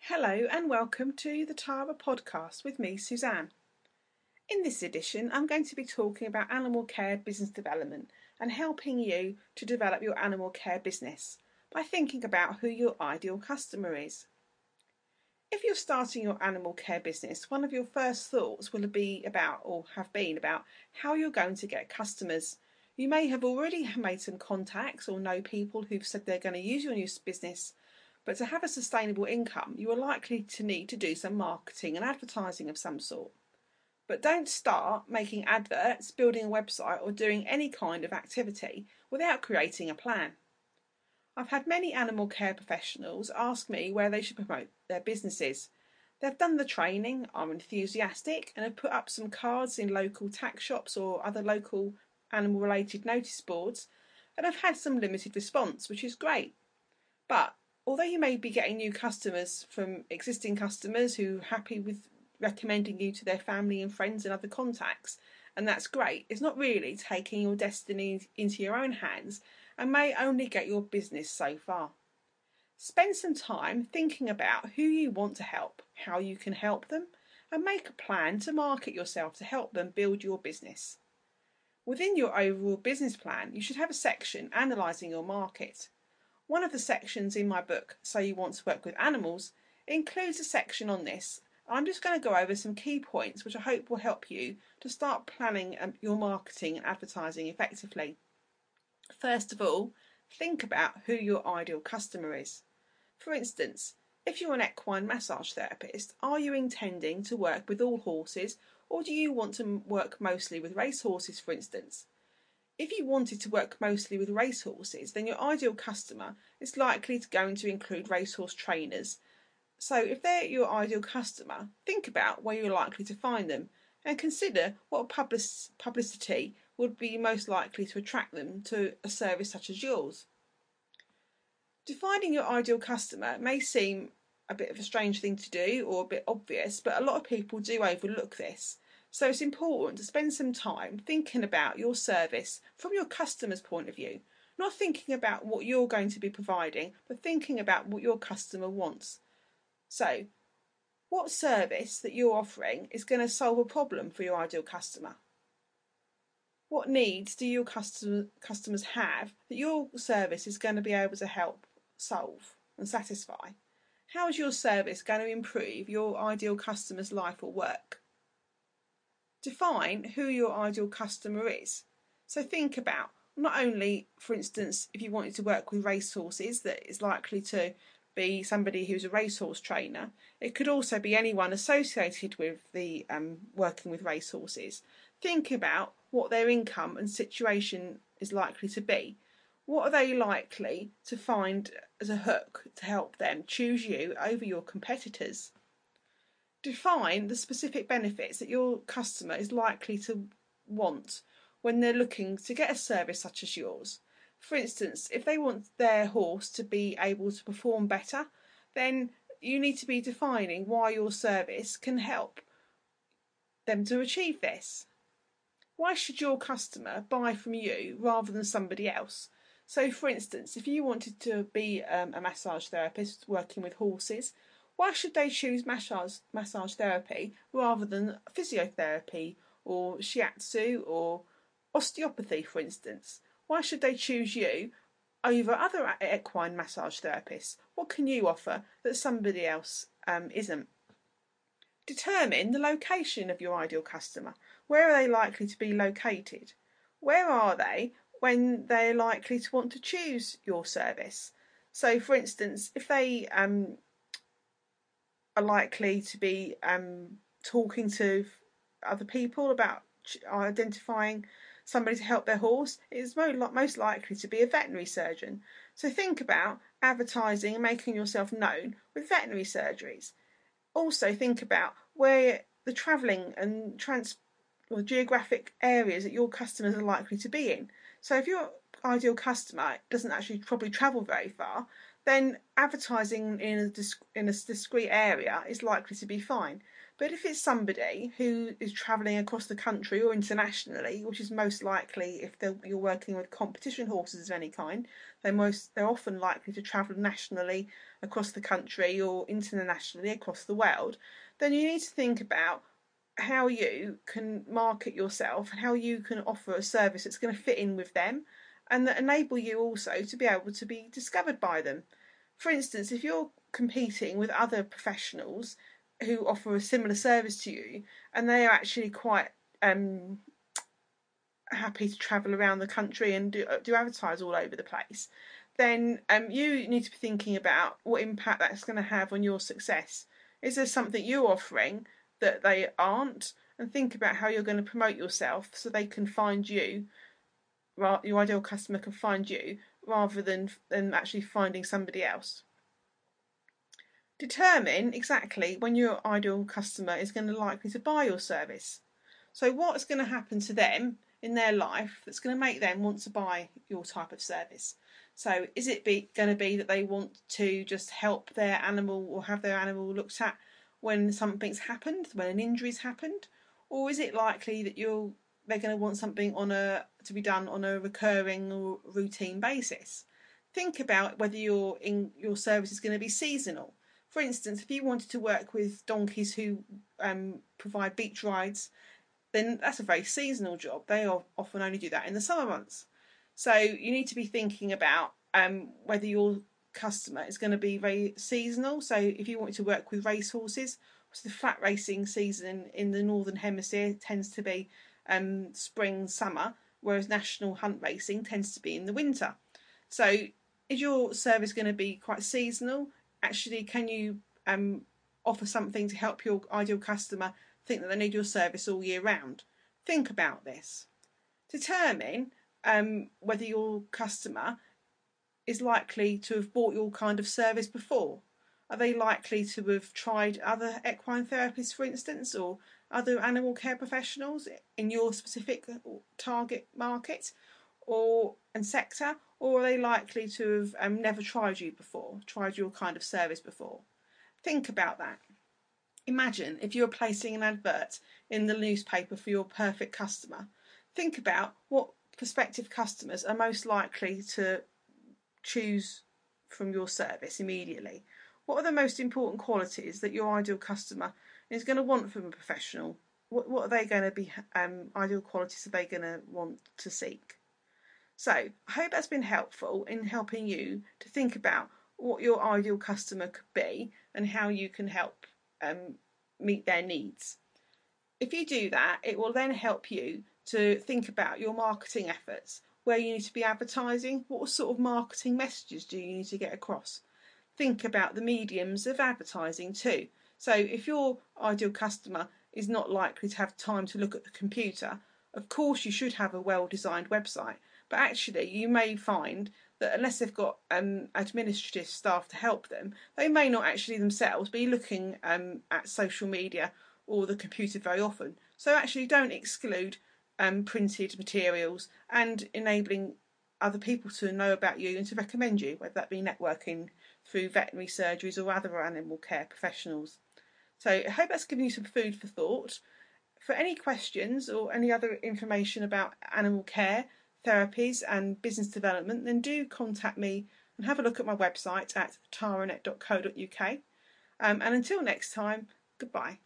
Hello and welcome to the Tara podcast with me, Suzanne. In this edition, I'm going to be talking about animal care business development and helping you to develop your animal care business by thinking about who your ideal customer is. If you're starting your animal care business, one of your first thoughts will be about, or have been about, how you're going to get customers. You may have already made some contacts or know people who've said they're going to use your new business, but to have a sustainable income, you are likely to need to do some marketing and advertising of some sort. But don't start making adverts, building a website, or doing any kind of activity without creating a plan. I've had many animal care professionals ask me where they should promote their businesses. They've done the training, are enthusiastic, and have put up some cards in local tack shops or other local animal related notice boards and have had some limited response, which is great. But although you may be getting new customers from existing customers who are happy with recommending you to their family and friends and other contacts, and that's great, it's not really taking your destiny into your own hands and may only get your business so far. Spend some time thinking about who you want to help, how you can help them, and make a plan to market yourself to help them build your business. Within your overall business plan, you should have a section analysing your market. One of the sections in my book, So You Want to Work with Animals, includes a section on this. I'm just going to go over some key points which I hope will help you to start planning um, your marketing and advertising effectively. First of all, think about who your ideal customer is. For instance, if you're an equine massage therapist, are you intending to work with all horses or do you want to work mostly with racehorses, for instance? If you wanted to work mostly with racehorses, then your ideal customer is likely to going to include racehorse trainers. So if they're your ideal customer, think about where you're likely to find them and consider what publicity would be most likely to attract them to a service such as yours. Defining your ideal customer may seem a bit of a strange thing to do or a bit obvious, but a lot of people do overlook this. So it's important to spend some time thinking about your service from your customer's point of view, not thinking about what you're going to be providing, but thinking about what your customer wants. So, what service that you're offering is going to solve a problem for your ideal customer? what needs do your customer, customers have that your service is going to be able to help solve and satisfy? How is your service going to improve your ideal customer's life or work? Define who your ideal customer is. So think about not only, for instance, if you wanted to work with racehorses, that is likely to be somebody who's a racehorse trainer. It could also be anyone associated with the um, working with racehorses. Think about what their income and situation is likely to be. What are they likely to find as a hook to help them choose you over your competitors? Define the specific benefits that your customer is likely to want when they're looking to get a service such as yours. For instance, if they want their horse to be able to perform better, then you need to be defining why your service can help them to achieve this why should your customer buy from you rather than somebody else? So, for instance, if you wanted to be um, a massage therapist working with horses, why should they choose massage, massage therapy rather than physiotherapy or shiatsu or osteopathy, for instance? Why should they choose you over other equine massage therapists? What can you offer that somebody else um, isn't? Determine the location of your ideal customer. Where are they likely to be located? Where are they when they're likely to want to choose your service? So, for instance, if they um, are likely to be um, talking to other people about identifying somebody to help their horse, is most likely to be a veterinary surgeon. So, think about advertising and making yourself known with veterinary surgeries. Also, think about where the travelling and trans or geographic areas that your customers are likely to be in. So if your ideal customer doesn't actually probably travel very far, then advertising in a, in a discrete area is likely to be fine. But if it's somebody who is travelling across the country or internationally, which is most likely if you're working with competition horses of any kind, they're most they're often likely to travel nationally across the country or internationally across the world. Then you need to think about how you can market yourself and how you can offer a service that's going to fit in with them and that enable you also to be able to be discovered by them. For instance, if you're competing with other professionals who offer a similar service to you, and they are actually quite um, happy to travel around the country and do, do advertise all over the place, then um, you need to be thinking about what impact that's going to have on your success. Is there something you're offering that they aren't? And think about how you're going to promote yourself so they can find you, your ideal customer can find you, rather than, than actually finding somebody else. Determine exactly when your ideal customer is going to likely to buy your service. So, what's going to happen to them in their life that's going to make them want to buy your type of service? So, is it be, going to be that they want to just help their animal or have their animal looked at when something's happened, when an injury's happened, or is it likely that you're they're going to want something on a to be done on a recurring or routine basis? Think about whether your in your service is going to be seasonal for instance, if you wanted to work with donkeys who um, provide beach rides, then that's a very seasonal job. They often only do that in the summer months. So you need to be thinking about um, whether your customer is going to be very seasonal. So if you want to work with racehorses, so the flat racing season in the northern hemisphere tends to be um, spring, summer, whereas national hunt racing tends to be in the winter. So is your service going to be quite seasonal? actually can you um, offer something to help your ideal customer think that they need your service all year round? Think about this. Determine um, whether your customer is likely to have bought your kind of service before. Are they likely to have tried other equine therapists, for instance, or other animal care professionals in your specific target market? or and sector, or are they likely to have um, never tried you before, tried your kind of service before? Think about that. Imagine if you were placing an advert in the newspaper for your perfect customer. Think about what prospective customers are most likely to choose from your service immediately. What are the most important qualities that your ideal customer is going to want from a professional? What, what are they going to be, um, ideal qualities are they going to want to seek? So I hope that's been helpful in helping you to think about what your ideal customer could be and how you can help um, meet their needs. If you do that, it will then help you to think about your marketing efforts, where you need to be advertising, what sort of marketing messages do you need to get across. Think about the mediums of advertising too. So if your ideal customer is not likely to have time to look at the computer, of course you should have a well designed website but actually, you may find that unless they've got um, administrative staff to help them, they may not actually themselves be looking um, at social media or the computer very often. So actually, don't exclude um, printed materials and enabling other people to know about you and to recommend you, whether that be networking through veterinary surgeries or other animal care professionals. So I hope that's given you some food for thought. For any questions or any other information about animal care, therapies and business development, then do contact me and have a look at my website at taranet.co.uk. Um, and until next time, goodbye.